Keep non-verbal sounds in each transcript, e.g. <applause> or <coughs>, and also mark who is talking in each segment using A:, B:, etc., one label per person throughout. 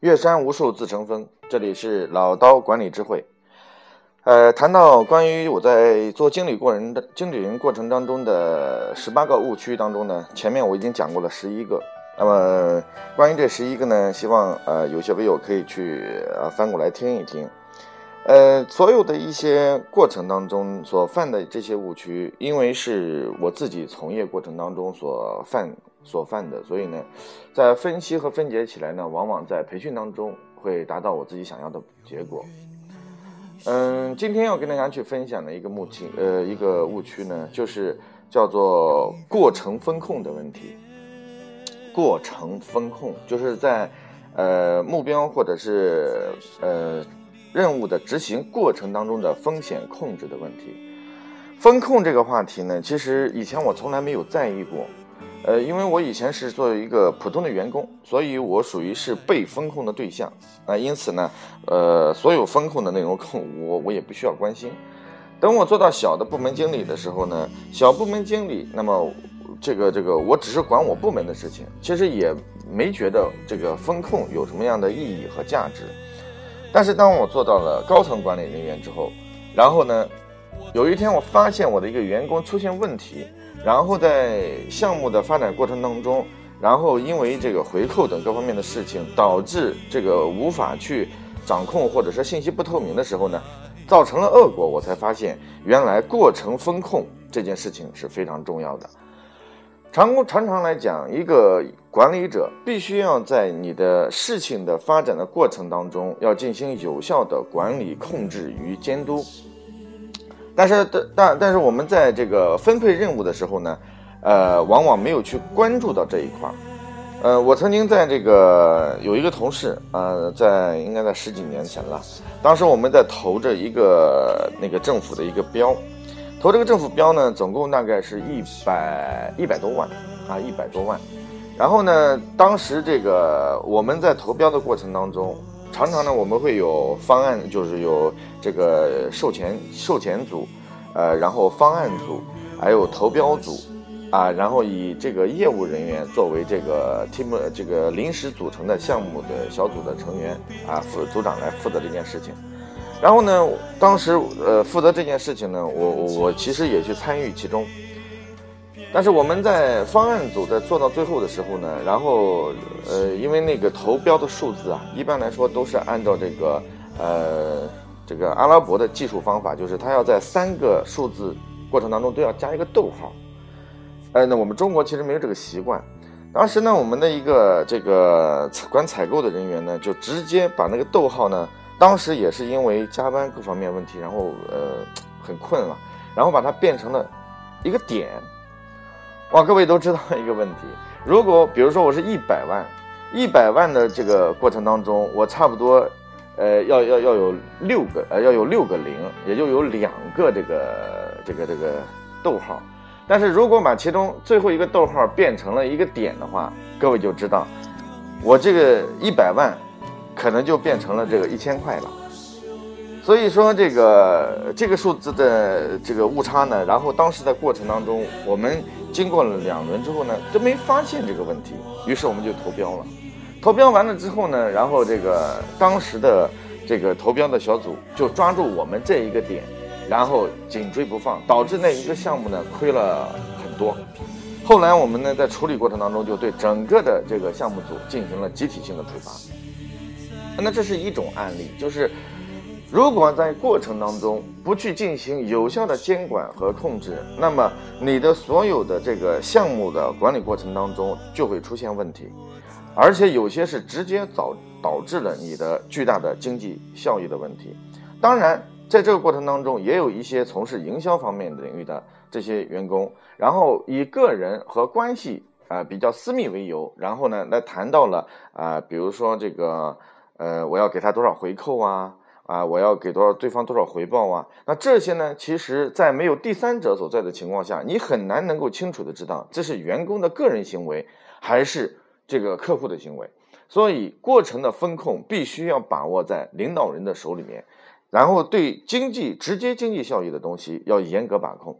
A: 岳山无数自成峰，这里是老刀管理智慧。呃，谈到关于我在做经理过人的经理人过程当中的十八个误区当中呢，前面我已经讲过了十一个。那么关于这十一个呢，希望呃有些微友可以去呃翻过来听一听。呃，所有的一些过程当中所犯的这些误区，因为是我自己从业过程当中所犯所犯的，所以呢，在分析和分解起来呢，往往在培训当中会达到我自己想要的结果。嗯，今天要跟大家去分享的一个目题，呃，一个误区呢，就是叫做过程风控的问题。过程风控就是在呃目标或者是呃。任务的执行过程当中的风险控制的问题，风控这个话题呢，其实以前我从来没有在意过，呃，因为我以前是作为一个普通的员工，所以我属于是被风控的对象啊，因此呢，呃，所有风控的内容控我我也不需要关心。等我做到小的部门经理的时候呢，小部门经理，那么这个这个我只是管我部门的事情，其实也没觉得这个风控有什么样的意义和价值。但是当我做到了高层管理人员之后，然后呢，有一天我发现我的一个员工出现问题，然后在项目的发展过程当中，然后因为这个回扣等各方面的事情，导致这个无法去掌控或者说信息不透明的时候呢，造成了恶果。我才发现原来过程风控这件事情是非常重要的。常常常来讲，一个管理者必须要在你的事情的发展的过程当中，要进行有效的管理、控制与监督。但是，但但但是我们在这个分配任务的时候呢，呃，往往没有去关注到这一块儿。呃，我曾经在这个有一个同事，呃，在应该在十几年前了，当时我们在投着一个那个政府的一个标。投这个政府标呢，总共大概是一百一百多万啊，一百多万。然后呢，当时这个我们在投标的过程当中，常常呢我们会有方案，就是有这个售前售前组，呃，然后方案组，还有投标组，啊，然后以这个业务人员作为这个 team 这个临时组成的项目的小组的成员啊，副组长来负责这件事情。然后呢，当时呃负责这件事情呢，我我其实也去参与其中。但是我们在方案组在做到最后的时候呢，然后呃因为那个投标的数字啊，一般来说都是按照这个呃这个阿拉伯的技术方法，就是它要在三个数字过程当中都要加一个逗号。呃，那我们中国其实没有这个习惯。当时呢，我们的一个这个管采购的人员呢，就直接把那个逗号呢。当时也是因为加班各方面问题，然后呃很困了，然后把它变成了一个点。哇，各位都知道一个问题，如果比如说我是一百万，一百万的这个过程当中，我差不多呃要要要有六个呃要有六个零，也就有两个这个这个这个逗号。但是如果把其中最后一个逗号变成了一个点的话，各位就知道我这个一百万。可能就变成了这个一千块了，所以说这个这个数字的这个误差呢，然后当时在过程当中，我们经过了两轮之后呢，都没发现这个问题，于是我们就投标了。投标完了之后呢，然后这个当时的这个投标的小组就抓住我们这一个点，然后紧追不放，导致那一个项目呢亏了很多。后来我们呢在处理过程当中，就对整个的这个项目组进行了集体性的处罚。那这是一种案例，就是如果在过程当中不去进行有效的监管和控制，那么你的所有的这个项目的管理过程当中就会出现问题，而且有些是直接导导致了你的巨大的经济效益的问题。当然，在这个过程当中，也有一些从事营销方面领域的这些员工，然后以个人和关系啊比较私密为由，然后呢来谈到了啊，比如说这个。呃，我要给他多少回扣啊？啊，我要给多少对方多少回报啊？那这些呢？其实，在没有第三者所在的情况下，你很难能够清楚的知道这是员工的个人行为，还是这个客户的行为。所以，过程的风控必须要把握在领导人的手里面，然后对经济直接经济效益的东西要严格把控。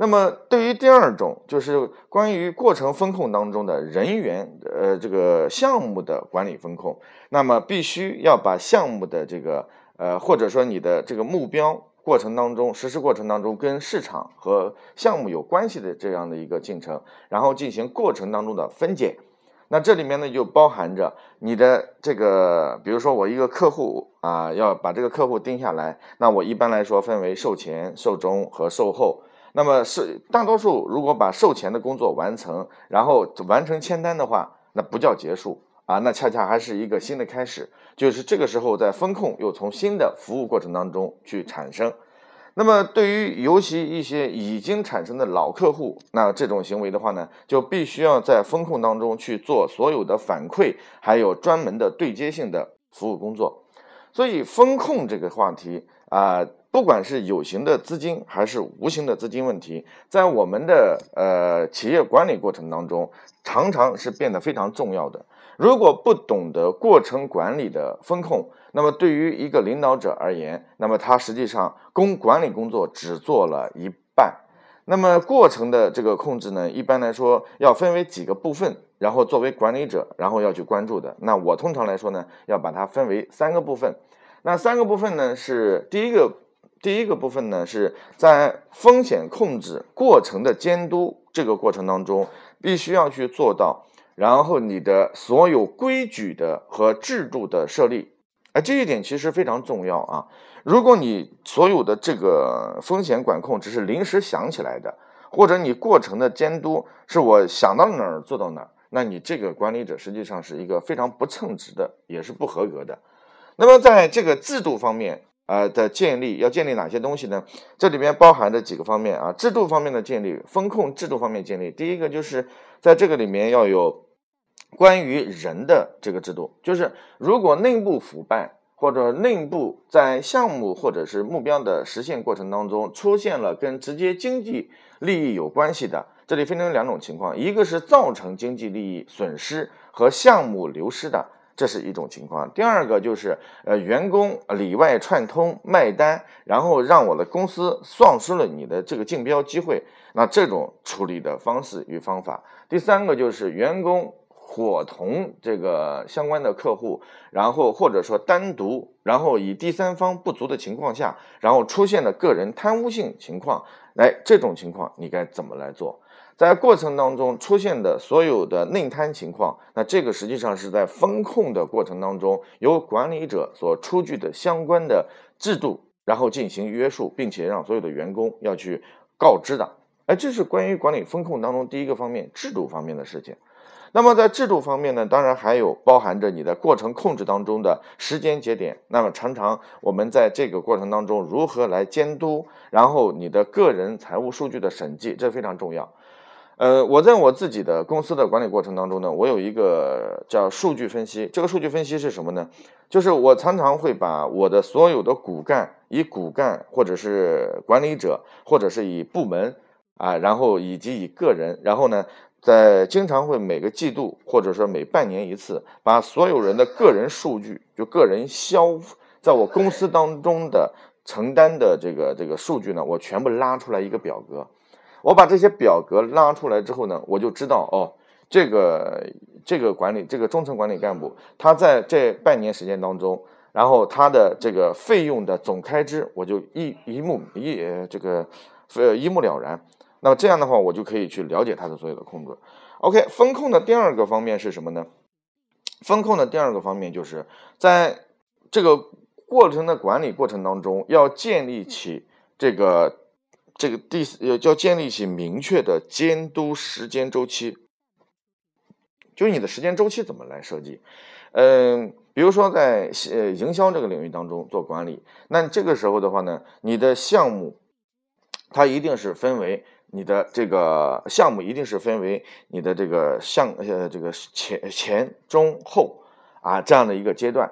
A: 那么对于第二种，就是关于过程风控当中的人员，呃，这个项目的管理风控，那么必须要把项目的这个，呃，或者说你的这个目标过程当中，实施过程当中跟市场和项目有关系的这样的一个进程，然后进行过程当中的分解。那这里面呢，就包含着你的这个，比如说我一个客户啊，要把这个客户定下来，那我一般来说分为售前、售中和售后。那么是大多数，如果把售前的工作完成，然后完成签单的话，那不叫结束啊，那恰恰还是一个新的开始。就是这个时候，在风控又从新的服务过程当中去产生。那么对于尤其一些已经产生的老客户，那这种行为的话呢，就必须要在风控当中去做所有的反馈，还有专门的对接性的服务工作。所以风控这个话题啊。不管是有形的资金还是无形的资金问题，在我们的呃企业管理过程当中，常常是变得非常重要的。如果不懂得过程管理的风控，那么对于一个领导者而言，那么他实际上工管理工作只做了一半。那么过程的这个控制呢，一般来说要分为几个部分，然后作为管理者，然后要去关注的。那我通常来说呢，要把它分为三个部分。那三个部分呢，是第一个。第一个部分呢，是在风险控制过程的监督这个过程当中，必须要去做到，然后你的所有规矩的和制度的设立，哎，这一点其实非常重要啊。如果你所有的这个风险管控只是临时想起来的，或者你过程的监督是我想到哪儿做到哪儿，那你这个管理者实际上是一个非常不称职的，也是不合格的。那么在这个制度方面，啊的建立要建立哪些东西呢？这里面包含着几个方面啊，制度方面的建立，风控制度方面建立。第一个就是在这个里面要有关于人的这个制度，就是如果内部腐败或者内部在项目或者是目标的实现过程当中出现了跟直接经济利益有关系的，这里分成两种情况，一个是造成经济利益损失和项目流失的。这是一种情况，第二个就是，呃，员工里外串通卖单，然后让我的公司丧失了你的这个竞标机会，那这种处理的方式与方法。第三个就是员工伙同这个相关的客户，然后或者说单独，然后以第三方不足的情况下，然后出现了个人贪污性情况，来这种情况你该怎么来做？在过程当中出现的所有的内贪情况，那这个实际上是在风控的过程当中，由管理者所出具的相关的制度，然后进行约束，并且让所有的员工要去告知的。哎，这是关于管理风控当中第一个方面，制度方面的事情。那么在制度方面呢，当然还有包含着你的过程控制当中的时间节点。那么常常我们在这个过程当中如何来监督，然后你的个人财务数据的审计，这非常重要。呃，我在我自己的公司的管理过程当中呢，我有一个叫数据分析。这个数据分析是什么呢？就是我常常会把我的所有的骨干，以骨干或者是管理者，或者是以部门啊，然后以及以个人，然后呢，在经常会每个季度或者说每半年一次，把所有人的个人数据，就个人消在我公司当中的承担的这个这个数据呢，我全部拉出来一个表格。我把这些表格拉出来之后呢，我就知道哦，这个这个管理这个中层管理干部，他在这半年时间当中，然后他的这个费用的总开支，我就一一目一这个呃一目了然。那么这样的话，我就可以去了解它的所有的控制。OK，风控的第二个方面是什么呢？风控的第二个方面就是在这个过程的管理过程当中，要建立起这个。这个第呃叫建立起明确的监督时间周期，就是你的时间周期怎么来设计？嗯，比如说在呃营销这个领域当中做管理，那这个时候的话呢，你的项目它一定是分为你的这个项目一定是分为你的这个项呃这个前前中后啊这样的一个阶段，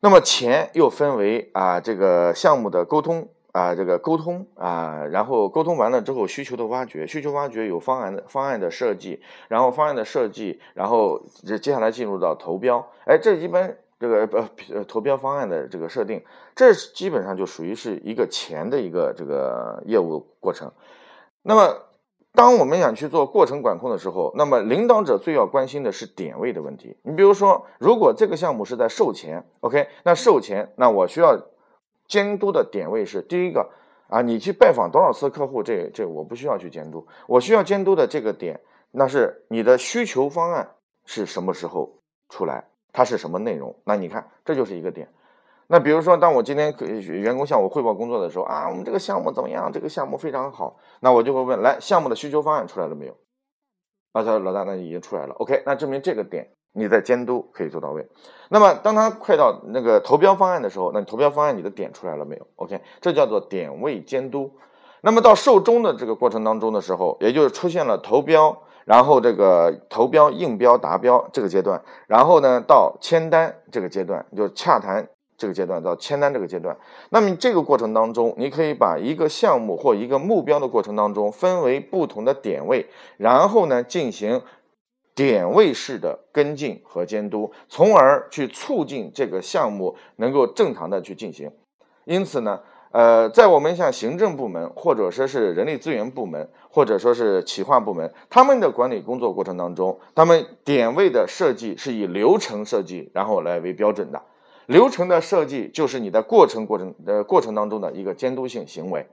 A: 那么前又分为啊这个项目的沟通。啊，这个沟通啊，然后沟通完了之后，需求的挖掘，需求挖掘有方案的方案的设计，然后方案的设计，然后接接下来进入到投标，哎，这一般这个呃投标方案的这个设定，这基本上就属于是一个前的一个这个业务过程。那么，当我们想去做过程管控的时候，那么领导者最要关心的是点位的问题。你比如说，如果这个项目是在售前，OK，那售前，那我需要监督的点位是第一个啊，你去拜访多少次客户，这这我不需要去监督，我需要监督的这个点，那是你的需求方案是什么时候出来，它是什么内容？那你看，这就是一个点。那比如说，当我今天员工向我汇报工作的时候啊，我们这个项目怎么样？这个项目非常好。那我就会问，来，项目的需求方案出来了没有？啊，他说老大，那已经出来了。OK，那证明这个点你在监督可以做到位。那么当他快到那个投标方案的时候，那投标方案你的点出来了没有？OK，这叫做点位监督。那么到售中的这个过程当中的时候，也就是出现了投标，然后这个投标应标达标这个阶段，然后呢到签单这个阶段，就洽谈。这个阶段到签单这个阶段，那么这个过程当中，你可以把一个项目或一个目标的过程当中分为不同的点位，然后呢进行点位式的跟进和监督，从而去促进这个项目能够正常的去进行。因此呢，呃，在我们像行政部门或者说是人力资源部门或者说是企划部门，他们的管理工作过程当中，他们点位的设计是以流程设计然后来为标准的。流程的设计就是你的过程过程呃过程当中的一个监督性行为，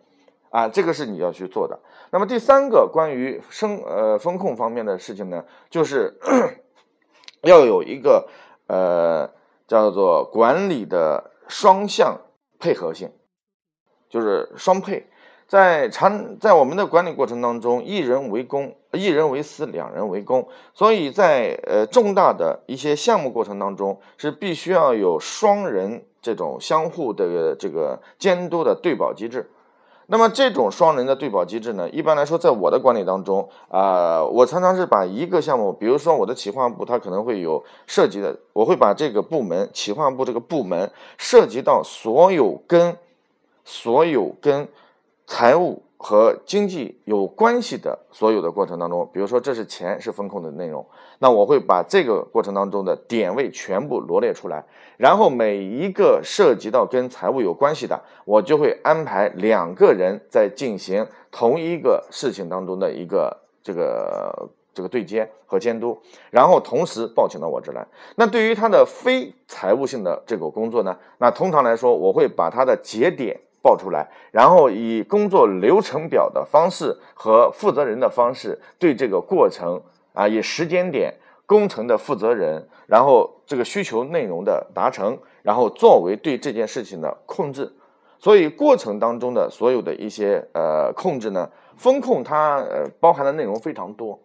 A: 啊，这个是你要去做的。那么第三个关于声呃风控方面的事情呢，就是 <coughs> 要有一个呃叫做管理的双向配合性，就是双配。在长在我们的管理过程当中，一人为公，一人为私，两人为公。所以在呃重大的一些项目过程当中，是必须要有双人这种相互的这个监督的对保机制。那么这种双人的对保机制呢，一般来说，在我的管理当中啊，我常常是把一个项目，比如说我的企划部，它可能会有涉及的，我会把这个部门企划部这个部门涉及到所有跟所有跟。财务和经济有关系的所有的过程当中，比如说这是钱是风控的内容，那我会把这个过程当中的点位全部罗列出来，然后每一个涉及到跟财务有关系的，我就会安排两个人在进行同一个事情当中的一个这个这个对接和监督，然后同时报请到我这来。那对于他的非财务性的这个工作呢，那通常来说，我会把他的节点。报出来，然后以工作流程表的方式和负责人的方式对这个过程啊，以时间点、工程的负责人，然后这个需求内容的达成，然后作为对这件事情的控制。所以过程当中的所有的一些呃控制呢，风控它呃包含的内容非常多，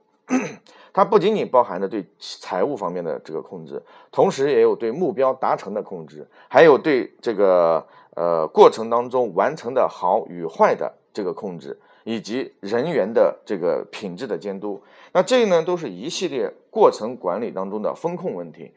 A: 它不仅仅包含着对财务方面的这个控制，同时也有对目标达成的控制，还有对这个。呃，过程当中完成的好与坏的这个控制，以及人员的这个品质的监督，那这呢都是一系列过程管理当中的风控问题。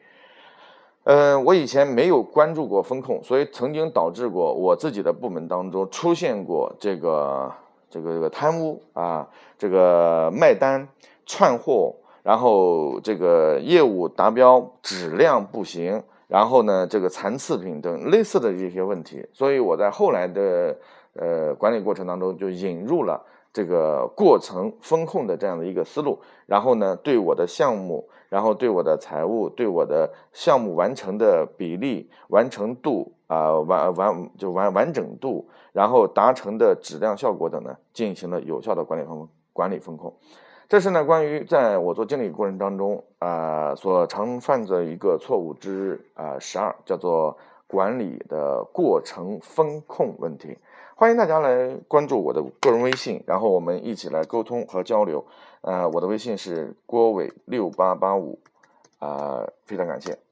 A: 嗯，我以前没有关注过风控，所以曾经导致过我自己的部门当中出现过这个这个这个贪污啊，这个卖单串货，然后这个业务达标质量不行。然后呢，这个残次品等类似的这些问题，所以我在后来的呃管理过程当中就引入了这个过程风控的这样的一个思路。然后呢，对我的项目，然后对我的财务，对我的项目完成的比例、完成度啊完完就完完整度，然后达成的质量效果等呢，进行了有效的管理风管理风控。这是呢，关于在我做经理过程当中啊，所常犯的一个错误之啊十二，叫做管理的过程风控问题。欢迎大家来关注我的个人微信，然后我们一起来沟通和交流。呃，我的微信是郭伟六八八五，啊，非常感谢。